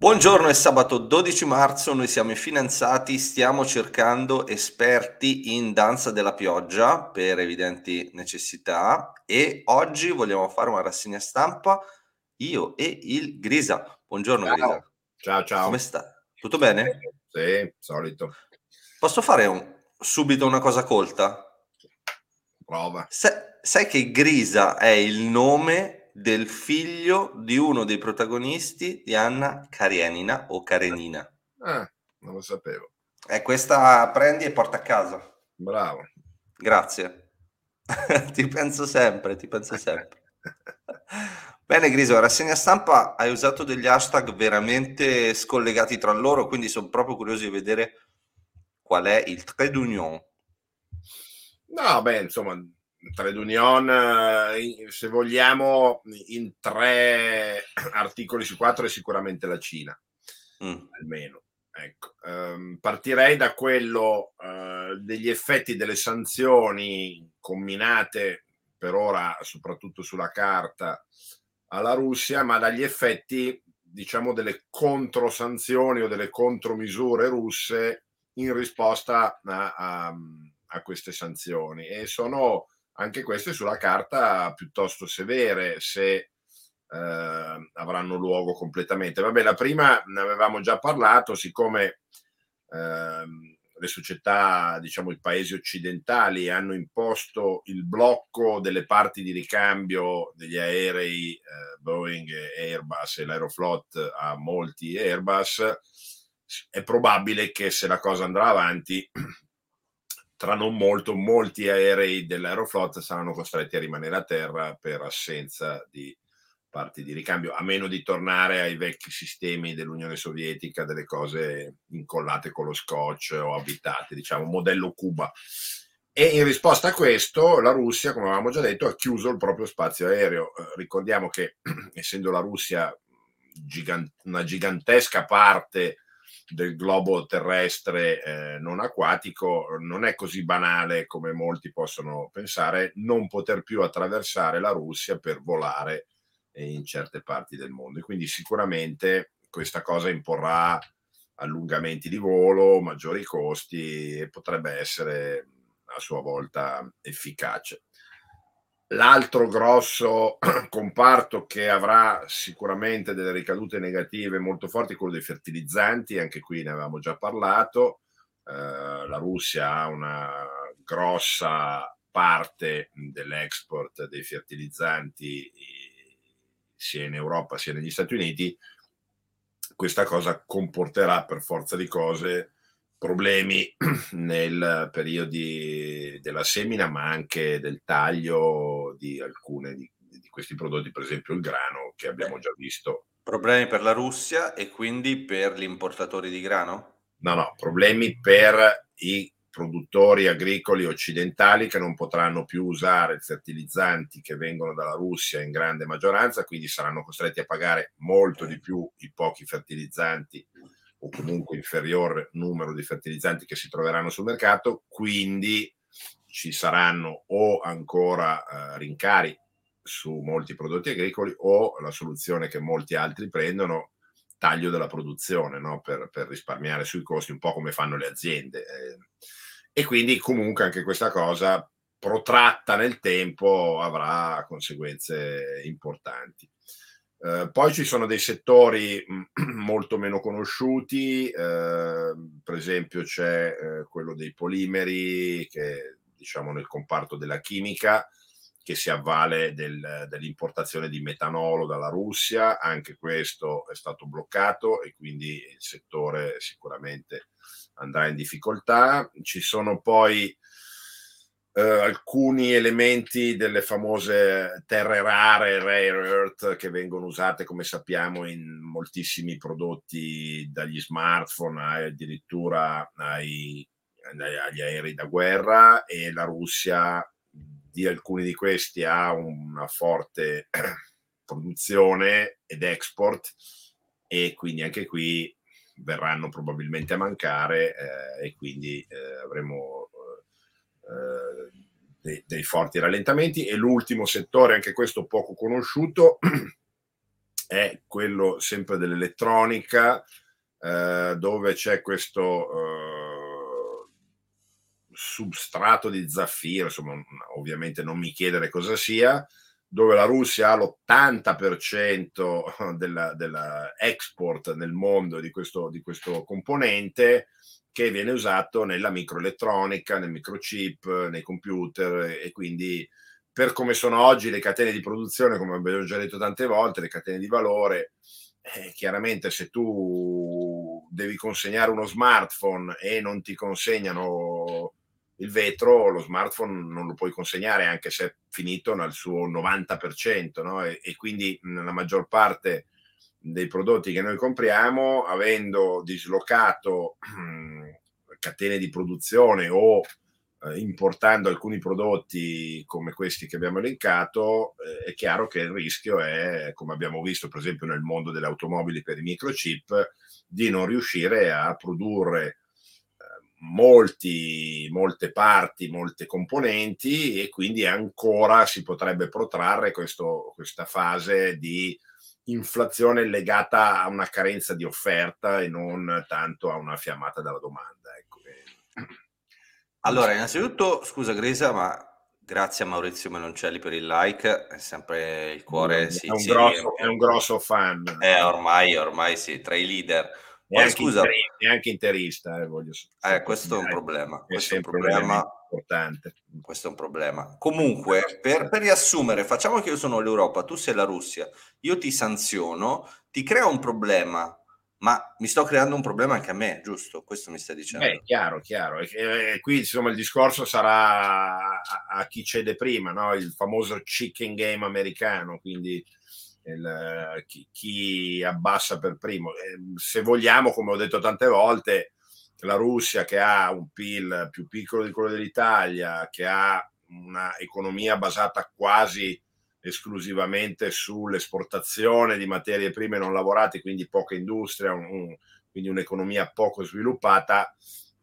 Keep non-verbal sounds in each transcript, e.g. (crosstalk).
Buongiorno, è sabato 12 marzo, noi siamo i fidanzati, stiamo cercando esperti in danza della pioggia per evidenti necessità e oggi vogliamo fare una rassegna stampa io e il Grisa. Buongiorno ciao. Grisa. Ciao ciao. Come sta? Tutto bene? Sì, solito. Posso fare un, subito una cosa colta? Prova. Sai, sai che Grisa è il nome del figlio di uno dei protagonisti di Anna Karenina o Karenina. Ah, non lo sapevo. E questa prendi e porta a casa. Bravo. Grazie. (laughs) ti penso sempre, ti penso sempre. (laughs) Bene Griso, rassegna stampa hai usato degli hashtag veramente scollegati tra loro, quindi sono proprio curioso di vedere qual è il trade union. No, beh, insomma, Trade Union, eh, se vogliamo, in tre (clears throat) articoli su quattro è sicuramente la Cina, mm. almeno. Ecco. Um, partirei da quello uh, degli effetti delle sanzioni combinate per ora soprattutto sulla carta alla Russia, ma dagli effetti diciamo delle controsanzioni o delle contromisure russe in risposta a, a, a queste sanzioni e sono anche queste sulla carta piuttosto severe se eh, avranno luogo completamente. Vabbè, la prima ne avevamo già parlato, siccome eh, le società, diciamo i paesi occidentali hanno imposto il blocco delle parti di ricambio degli aerei eh, Boeing Airbus e l'Aeroflot a molti Airbus, è probabile che se la cosa andrà avanti (clears throat) tra non molto molti aerei dell'Aeroflot saranno costretti a rimanere a terra per assenza di parti di ricambio, a meno di tornare ai vecchi sistemi dell'Unione Sovietica, delle cose incollate con lo scotch o abitate, diciamo modello Cuba. E in risposta a questo la Russia, come avevamo già detto, ha chiuso il proprio spazio aereo. Eh, ricordiamo che (clears throat) essendo la Russia gigant- una gigantesca parte del globo terrestre eh, non acquatico non è così banale come molti possono pensare non poter più attraversare la Russia per volare in certe parti del mondo e quindi sicuramente questa cosa imporrà allungamenti di volo, maggiori costi e potrebbe essere a sua volta efficace. L'altro grosso (clears throat) comparto che avrà sicuramente delle ricadute negative molto forti è quello dei fertilizzanti, anche qui ne avevamo già parlato. Eh, la Russia ha una grossa parte dell'export dei fertilizzanti sia in Europa sia negli Stati Uniti. Questa cosa comporterà per forza di cose problemi (clears throat) nel periodo della semina, ma anche del taglio di alcune di, di, questi prodotti, per esempio il grano che abbiamo già visto. Problemi per la Russia e quindi per gli importatori di grano? No, no, problemi per i produttori agricoli occidentali che non potranno più usare fertilizzanti che vengono dalla Russia in grande maggioranza, quindi saranno costretti a pagare molto di più i pochi fertilizzanti o comunque inferiore numero di fertilizzanti che si troveranno sul mercato, quindi ci saranno o ancora eh, rincari su molti prodotti agricoli o la soluzione che molti altri prendono, taglio della produzione no? per, per, risparmiare sui costi, un po' come fanno le aziende. Eh. E quindi comunque anche questa cosa protratta nel tempo avrà conseguenze importanti. Eh, poi ci sono dei settori (clears throat) molto meno conosciuti, eh, per esempio c'è eh, quello dei polimeri che diciamo nel comparto della chimica che si avvale del, dell'importazione di metanolo dalla Russia, anche questo è stato bloccato e quindi il settore sicuramente andrà in difficoltà. Ci sono poi eh, alcuni elementi delle famose terre rare, rare earth, che vengono usate, come sappiamo, in moltissimi prodotti, dagli smartphone addirittura ai, agli aerei da guerra e la Russia di alcuni di questi ha una forte (clears throat) produzione ed export e quindi anche qui verranno probabilmente a mancare eh, e quindi eh, avremo eh, dei, dei, forti rallentamenti. E l'ultimo settore, anche questo poco conosciuto, (clears throat) è quello sempre dell'elettronica, eh, dove c'è questo eh, substrato di zaffiro, insomma, ovviamente non mi chiedere cosa sia, dove la Russia ha l'80% (laughs) della, della export nel mondo di questo, di questo componente che viene usato nella microelettronica, nel microchip, nei computer e quindi per come sono oggi le catene di produzione, come abbiamo già detto tante volte, le catene di valore, eh, chiaramente se tu devi consegnare uno smartphone e non ti consegnano il vetro, lo smartphone non lo puoi consegnare anche se è finito nel suo 90%, no? e, e quindi nella maggior parte dei prodotti che noi compriamo, avendo dislocato (clears throat) catene di produzione o eh, importando alcuni prodotti come questi che abbiamo elencato, eh, è chiaro che il rischio è, come abbiamo visto per esempio nel mondo delle automobili per i microchip, di non riuscire a produrre eh, molti, molte parti, molte componenti e quindi ancora si potrebbe protrarre questo, questa fase di inflazione legata a una carenza di offerta e non tanto a una fiammata della domanda. Allora, innanzitutto, scusa Grisa, ma grazie a Maurizio Meloncelli per il like, è sempre il cuore. È, si, un, si grosso, è un, grosso, fan. Eh, ormai, ormai sì, tra i leader. Anche, scusa, interista, anche interista, eh, voglio eh, questo è un problema. È questo è un problema importante. Questo è un problema. Comunque, per, per, riassumere, facciamo che io sono l'Europa, tu sei la Russia, io ti sanziono, ti crea un problema ma mi sto creando un problema anche a me, giusto? Questo mi stai dicendo. Beh, chiaro, chiaro. E, e qui insomma il discorso sarà a, a chi cede prima, no? il famoso chicken game americano, quindi il, chi, chi, abbassa per primo. E, se vogliamo, come ho detto tante volte, la Russia che ha un PIL più piccolo di quello dell'Italia, che ha un'economia basata quasi esclusivamente sull'esportazione di materie prime non lavorate, quindi poca industria, un, un, quindi un'economia poco sviluppata,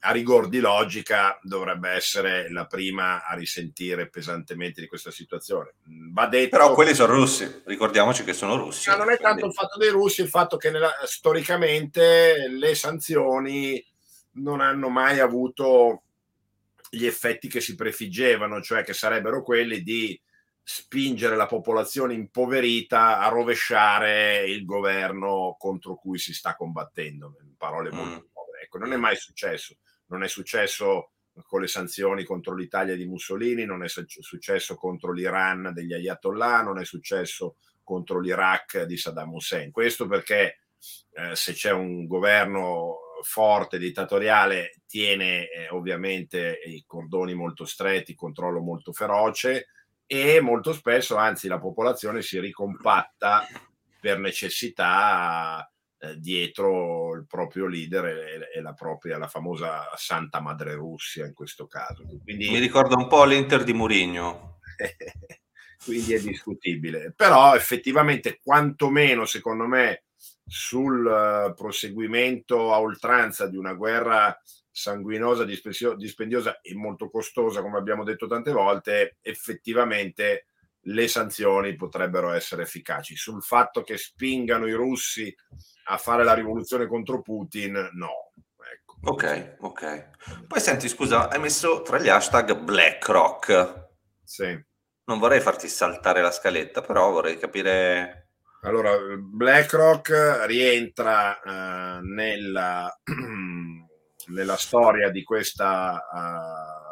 a rigor di logica dovrebbe essere la prima a risentire pesantemente di questa situazione. Va detto, Però quelli sono russi, ricordiamoci che sono russi. Ma non è tanto il fatto dei russi, il fatto che nella, storicamente le sanzioni non hanno mai avuto gli effetti che si prefiggevano, cioè che sarebbero quelli di spingere la popolazione impoverita a rovesciare il governo contro cui si sta combattendo, in parole molto mm. povere. Ecco, non è mai successo. Non è successo con le sanzioni contro l'Italia di Mussolini, non è successo contro l'Iran degli Ayatollah, non è successo contro l'Iraq di Saddam Hussein. Questo perché eh, se c'è un governo forte, dittatoriale, tiene eh, ovviamente i cordoni molto stretti, controllo molto feroce, e molto spesso, anzi, la popolazione si ricompatta per necessità eh, dietro il proprio leader e, e, la propria, la famosa Santa Madre Russia in questo caso. Quindi, Mi ricorda un po' l'Inter di Murigno. (laughs) quindi è discutibile. Però effettivamente, quantomeno secondo me, sul uh, proseguimento a oltranza di una guerra sanguinosa, dispendiosa e molto costosa, come abbiamo detto tante volte, effettivamente le sanzioni potrebbero essere efficaci. Sul fatto che spingano i russi a fare la rivoluzione contro Putin, no. Ecco. Ok, ok. Poi senti, scusa, hai messo tra gli hashtag BlackRock. Sì. Non vorrei farti saltare la scaletta, però vorrei capire... Allora, BlackRock rientra uh, nella (clears throat) nella storia di questa uh,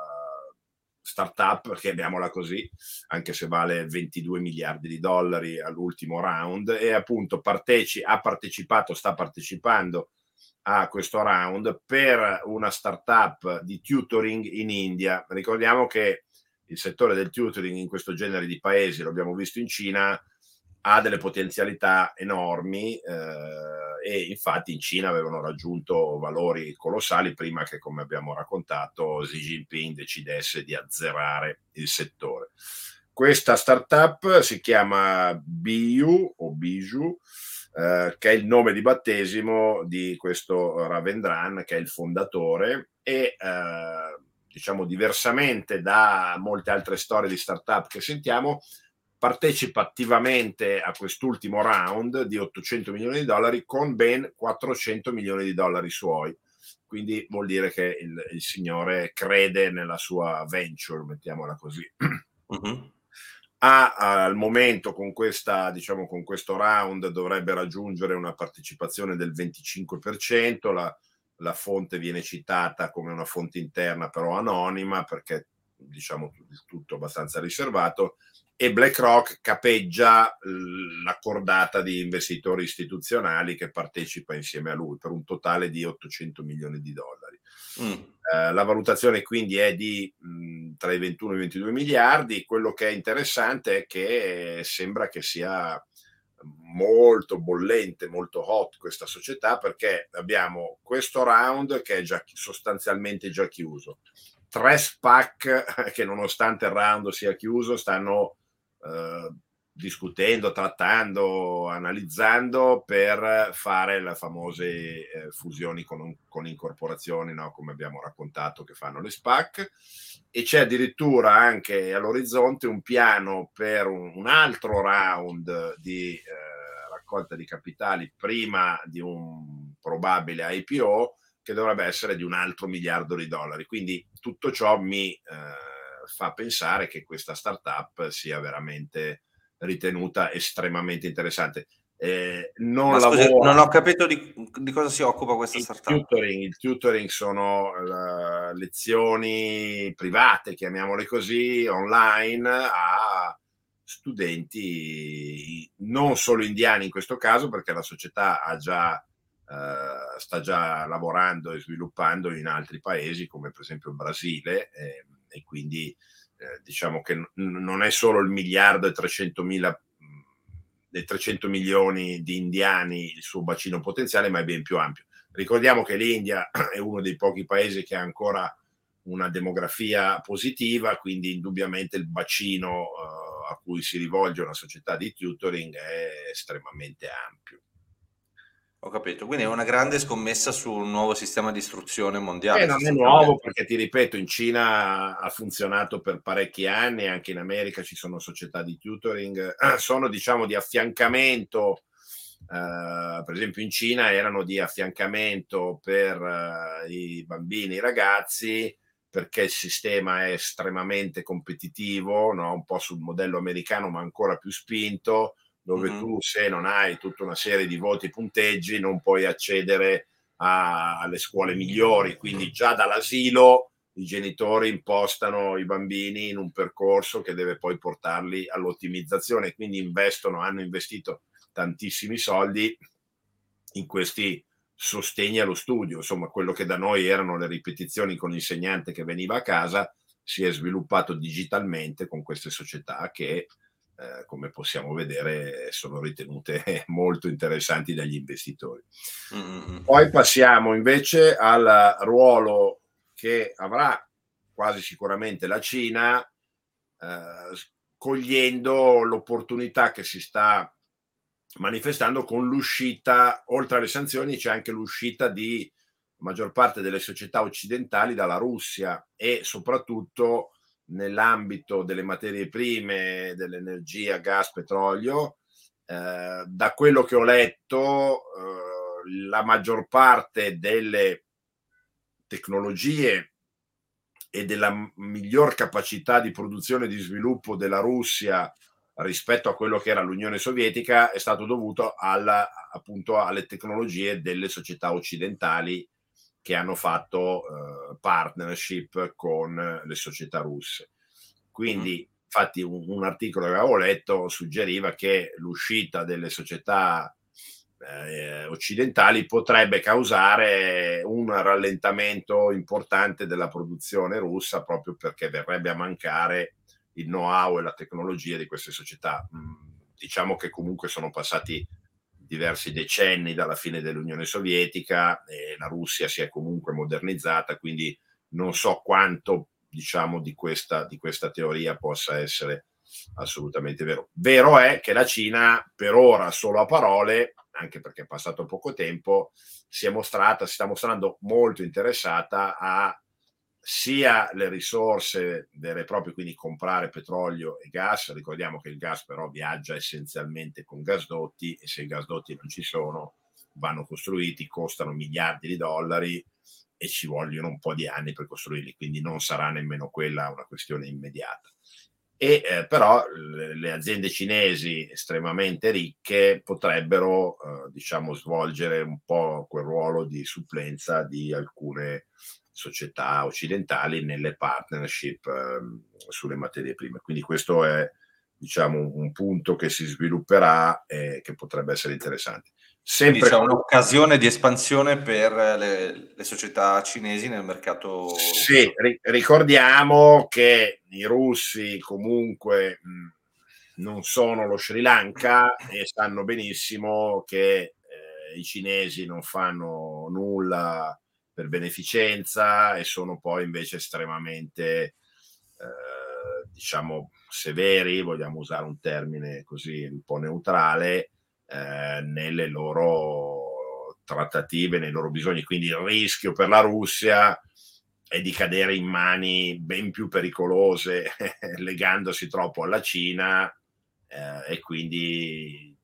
startup, chiamiamola così, anche se vale 22 miliardi di dollari all'ultimo round, e appunto parteci- ha partecipato, sta partecipando a questo round per una startup di tutoring in India. Ricordiamo che il settore del tutoring in questo genere di paesi, lo abbiamo visto in Cina, ha delle potenzialità enormi eh, e infatti in Cina avevano raggiunto valori colossali prima che, come abbiamo raccontato, Xi Jinping decidesse di azzerare il settore. Questa startup si chiama Biu o Biju, eh, che è il nome di battesimo di questo Ravendran, che è il fondatore, e eh, diciamo diversamente da molte altre storie di startup che sentiamo, partecipa attivamente a quest'ultimo round di 800 milioni di dollari con ben 400 milioni di dollari suoi. Quindi vuol dire che il, il signore crede nella sua venture, mettiamola così. Uh-huh. Ha al momento con, questa, diciamo, con questo round dovrebbe raggiungere una partecipazione del 25%. La, la fonte viene citata come una fonte interna, però anonima, perché diciamo il tutto abbastanza riservato e BlackRock capeggia la cordata di investitori istituzionali che partecipa insieme a lui per un totale di 800 milioni di dollari. Mm. Eh, la valutazione quindi è di mh, tra i 21 e i 22 miliardi. Quello che è interessante è che sembra che sia molto bollente, molto hot questa società perché abbiamo questo round che è già sostanzialmente già chiuso. Tre SPAC (laughs) che nonostante il round sia chiuso stanno eh, discutendo, trattando, analizzando per fare le famose eh, fusioni con, con incorporazioni, no? come abbiamo raccontato che fanno le SPAC e c'è addirittura anche all'orizzonte un piano per un, un altro round di eh, raccolta di capitali prima di un probabile IPO che dovrebbe essere di un altro miliardo di dollari. Quindi tutto ciò mi eh, fa pensare che questa startup sia veramente ritenuta estremamente interessante. Eh, non, scusi, non, ho capito di, di, cosa si occupa questa il startup. Tutoring, il tutoring sono uh, lezioni private, chiamiamole così, online a studenti non solo indiani in questo caso, perché la società già, uh, sta già lavorando e sviluppando in altri paesi, come per esempio il Brasile. Eh, e quindi eh, diciamo che n- non è solo il miliardo e 300 mila dei 300 milioni di indiani il suo bacino potenziale, ma è ben più ampio. Ricordiamo che l'India (clears throat) è uno dei pochi paesi che ha ancora una demografia positiva, quindi indubbiamente il bacino uh, a cui si rivolge una società di tutoring è estremamente ampio. Ho capito, quindi è una grande scommessa su un nuovo sistema di istruzione mondiale. Eh, non è nuovo perché ti ripeto, in Cina ha funzionato per parecchi anni, anche in America ci sono società di tutoring, (clears throat) sono diciamo di affiancamento, eh, per esempio in Cina erano di affiancamento per eh, i bambini, i ragazzi, perché il sistema è estremamente competitivo, no? un po' sul modello americano ma ancora più spinto dove mm-hmm. tu se non hai tutta una serie di voti e punteggi non puoi accedere a, alle scuole migliori, quindi già dall'asilo i genitori impostano i bambini in un percorso che deve poi portarli all'ottimizzazione, quindi investono, hanno investito tantissimi soldi in questi sostegni allo studio, insomma quello che da noi erano le ripetizioni con l'insegnante che veniva a casa si è sviluppato digitalmente con queste società che eh, come possiamo vedere, sono ritenute (laughs) molto interessanti dagli investitori. Mm-hmm. Poi passiamo invece al ruolo che avrà quasi sicuramente la Cina, eh, cogliendo l'opportunità che si sta manifestando con l'uscita, oltre alle sanzioni, c'è anche l'uscita di maggior parte delle società occidentali dalla Russia e soprattutto nell'ambito delle materie prime, dell'energia, gas, petrolio. Eh, da quello che ho letto, eh, la maggior parte delle tecnologie e della miglior capacità di produzione e di sviluppo della Russia rispetto a quello che era l'Unione Sovietica è stato dovuto alla, appunto alle tecnologie delle società occidentali che hanno fatto uh, partnership con le società russe. Quindi, mm. infatti, un, un, articolo che avevo letto suggeriva che l'uscita delle società eh, occidentali potrebbe causare un rallentamento importante della produzione russa proprio perché verrebbe a mancare il know-how e la tecnologia di queste società. Mm, diciamo che comunque sono passati diversi decenni dalla fine dell'Unione Sovietica e la Russia si è comunque modernizzata, quindi non so quanto diciamo di questa, di questa teoria possa essere assolutamente vero. Vero è che la Cina per ora solo a parole, anche perché è passato poco tempo, si è mostrata, si sta mostrando molto interessata a sia le risorse vere e proprie, quindi comprare petrolio e gas. Ricordiamo che il gas però viaggia essenzialmente con gasdotti e se i gasdotti non ci sono vanno costruiti, costano miliardi di dollari e ci vogliono un po' di anni per costruirli, quindi non sarà nemmeno quella una questione immediata. E eh, però le, aziende cinesi estremamente ricche potrebbero eh, diciamo svolgere un po' quel ruolo di supplenza di alcune società occidentali nelle partnership eh, sulle materie prime. Quindi questo è diciamo un punto che si svilupperà e che potrebbe essere interessante. Sempre c'è un'occasione di espansione per le, le, società cinesi nel mercato. Sì, ri- ricordiamo che i russi comunque mh, non sono lo Sri Lanka e sanno benissimo che eh, i cinesi non fanno nulla per beneficenza e sono poi invece estremamente, eh, diciamo, severi, vogliamo usare un termine così un po' neutrale eh, nelle loro trattative, nei loro bisogni. Quindi il rischio per la Russia è di cadere in mani ben più pericolose (laughs) legandosi troppo alla Cina eh, e quindi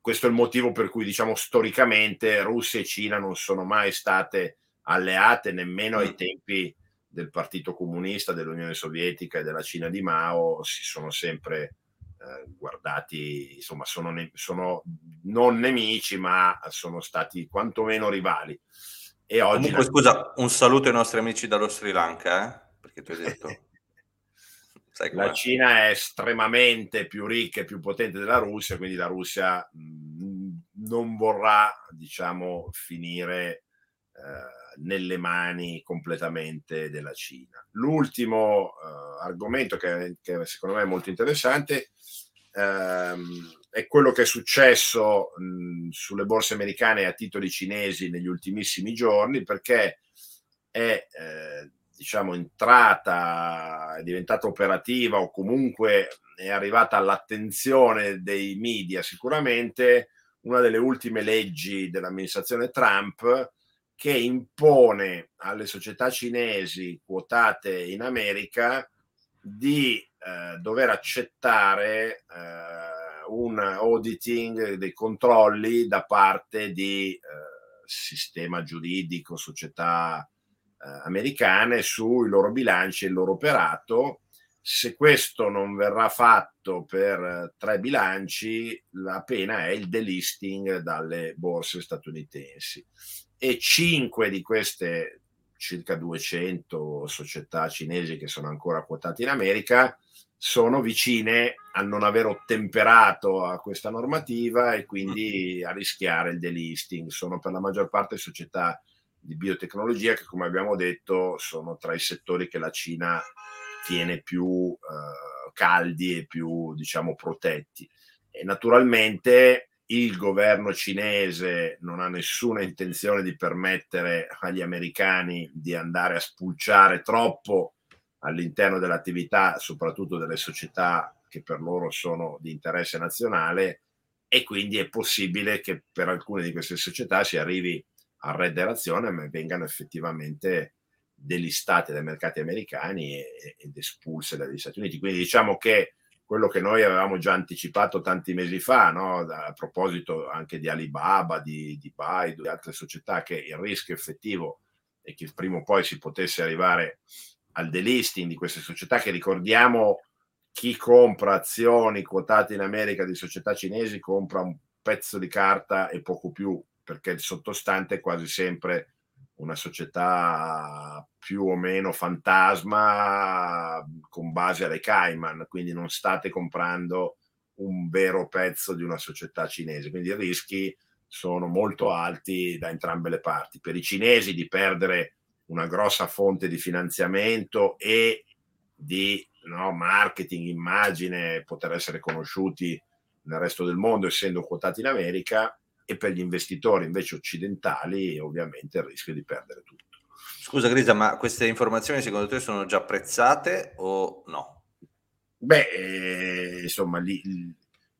questo è il motivo per cui diciamo storicamente Russia e Cina non sono mai state alleate nemmeno ai mm. tempi del Partito Comunista, dell'Unione Sovietica e della Cina di Mao, si sono sempre eh, guardati, insomma, sono, ne- sono, non nemici, ma sono stati quantomeno rivali. E oggi Comunque, la... scusa, un saluto ai nostri amici dallo Sri Lanka, eh? perché tu hai detto... (laughs) la Cina è estremamente più ricca e più potente della Russia, quindi la Russia mh, mm, non vorrà, diciamo, finire eh, nelle mani completamente della Cina. L'ultimo eh, argomento che, che, secondo me è molto interessante ehm, è quello che è successo mh, sulle borse americane a titoli cinesi negli ultimissimi giorni, perché è eh, diciamo entrata, è diventata operativa o comunque è arrivata all'attenzione dei media sicuramente una delle ultime leggi dell'amministrazione Trump che impone alle società cinesi quotate in America di eh, dover accettare eh, un auditing dei controlli da parte di eh, sistema giuridico, società eh, americane sui loro bilanci e il loro operato. Se questo non verrà fatto per eh, tre bilanci, la pena è il delisting dalle borse statunitensi e cinque di queste circa 200 società cinesi che sono ancora quotate in America sono vicine a non aver ottemperato a questa normativa e quindi a rischiare il delisting. Sono per la maggior parte società di biotecnologia che, come abbiamo detto, sono tra i settori che la Cina tiene più eh, caldi e più, diciamo, protetti. E naturalmente il governo cinese non ha nessuna intenzione di permettere agli americani di andare a spulciare troppo all'interno dell'attività, soprattutto delle società che per loro sono di interesse nazionale e quindi è possibile che per alcune di queste società si arrivi a red derazione ma vengano effettivamente delistate dai mercati americani ed espulse dagli Stati Uniti. Quindi diciamo che quello che noi avevamo già anticipato tanti mesi fa, no? a proposito anche di Alibaba, di, di Baidu, di altre società, che il rischio effettivo è che prima o poi si potesse arrivare al delisting di queste società che ricordiamo chi compra azioni quotate in America di società cinesi compra un pezzo di carta e poco più perché il sottostante è quasi sempre una società più o meno fantasma con base alle Cayman, quindi non state comprando un vero pezzo di una società cinese, quindi i rischi sono molto alti da entrambe le parti. Per i cinesi di perdere una grossa fonte di finanziamento e di no, marketing, immagine, poter essere conosciuti nel resto del mondo essendo quotati in America, e per gli investitori invece occidentali ovviamente il rischio di perdere tutto. Scusa Grisa, ma queste informazioni secondo te sono già apprezzate o no? Beh, eh, insomma, gli,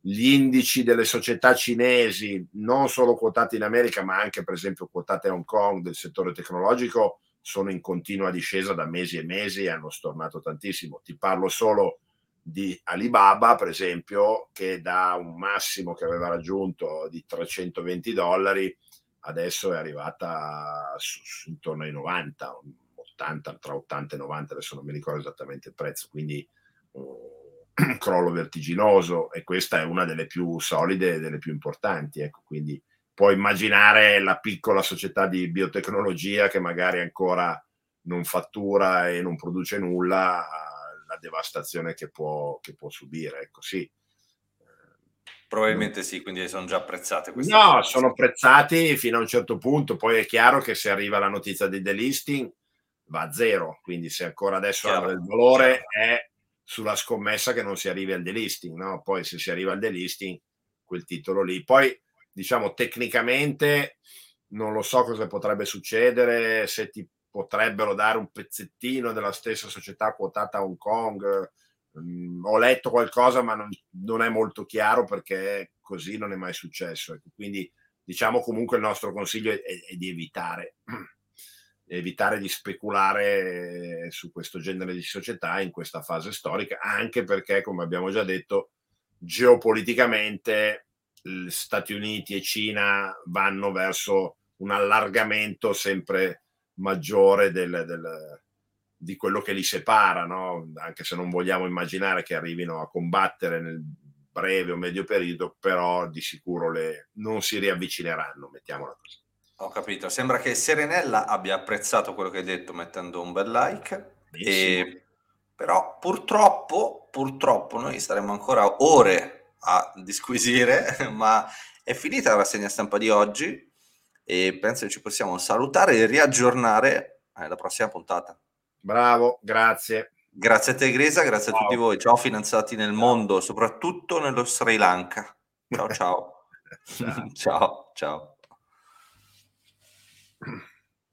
gli indici delle società cinesi, non solo quotate in America, ma anche per esempio quotate a Hong Kong del settore tecnologico, sono in continua discesa da mesi e mesi e hanno stornato tantissimo. Ti parlo solo di Alibaba, per esempio, che da un massimo che aveva raggiunto di 320 dollari, adesso è arrivata su, su, intorno ai 90, 80, tra 80 e 90, adesso non mi ricordo esattamente il prezzo, quindi un (clears throat) crollo vertiginoso e questa è una delle più solide e delle più importanti. Ecco, quindi puoi immaginare la piccola società di biotecnologia che magari ancora non fattura e non produce nulla, la devastazione che può, che può subire. Ecco, sì. Probabilmente sì, quindi sono già apprezzate queste No, cose. sono apprezzati fino a un certo punto, poi è chiaro che se arriva la notizia di delisting va a zero, quindi se ancora adesso chiaro, ha del valore è sulla scommessa che non si arrivi al delisting, no? Poi se si arriva al delisting, quel titolo lì. Poi diciamo tecnicamente non lo so cosa potrebbe succedere, se ti potrebbero dare un pezzettino della stessa società quotata a Hong Kong. Mm, ho letto qualcosa, ma non, non, è molto chiaro perché così non è mai successo. Ecco. Quindi diciamo comunque il nostro consiglio è, è di evitare, (clears throat) evitare di speculare su questo genere di società in questa fase storica, anche perché, come abbiamo già detto, geopoliticamente Stati Uniti e Cina vanno verso un allargamento sempre maggiore del, del, di quello che li separa, no? anche se non vogliamo immaginare che arrivino a combattere nel breve o medio periodo, però di sicuro le, non si riavvicineranno, mettiamola così. Ho capito, sembra che Serenella abbia apprezzato quello che hai detto mettendo un bel like, e... però purtroppo, purtroppo noi staremo ancora ore a disquisire, (laughs) ma è finita la rassegna stampa di oggi e penso che ci possiamo salutare e riaggiornare eh, alla prossima puntata. Bravo, grazie. Grazie a te Grisa, grazie ciao. a tutti voi. Ciao fidanzati nel mondo, soprattutto nello Sri Lanka. Ciao (laughs) ciao. ciao. (laughs) ciao ciao.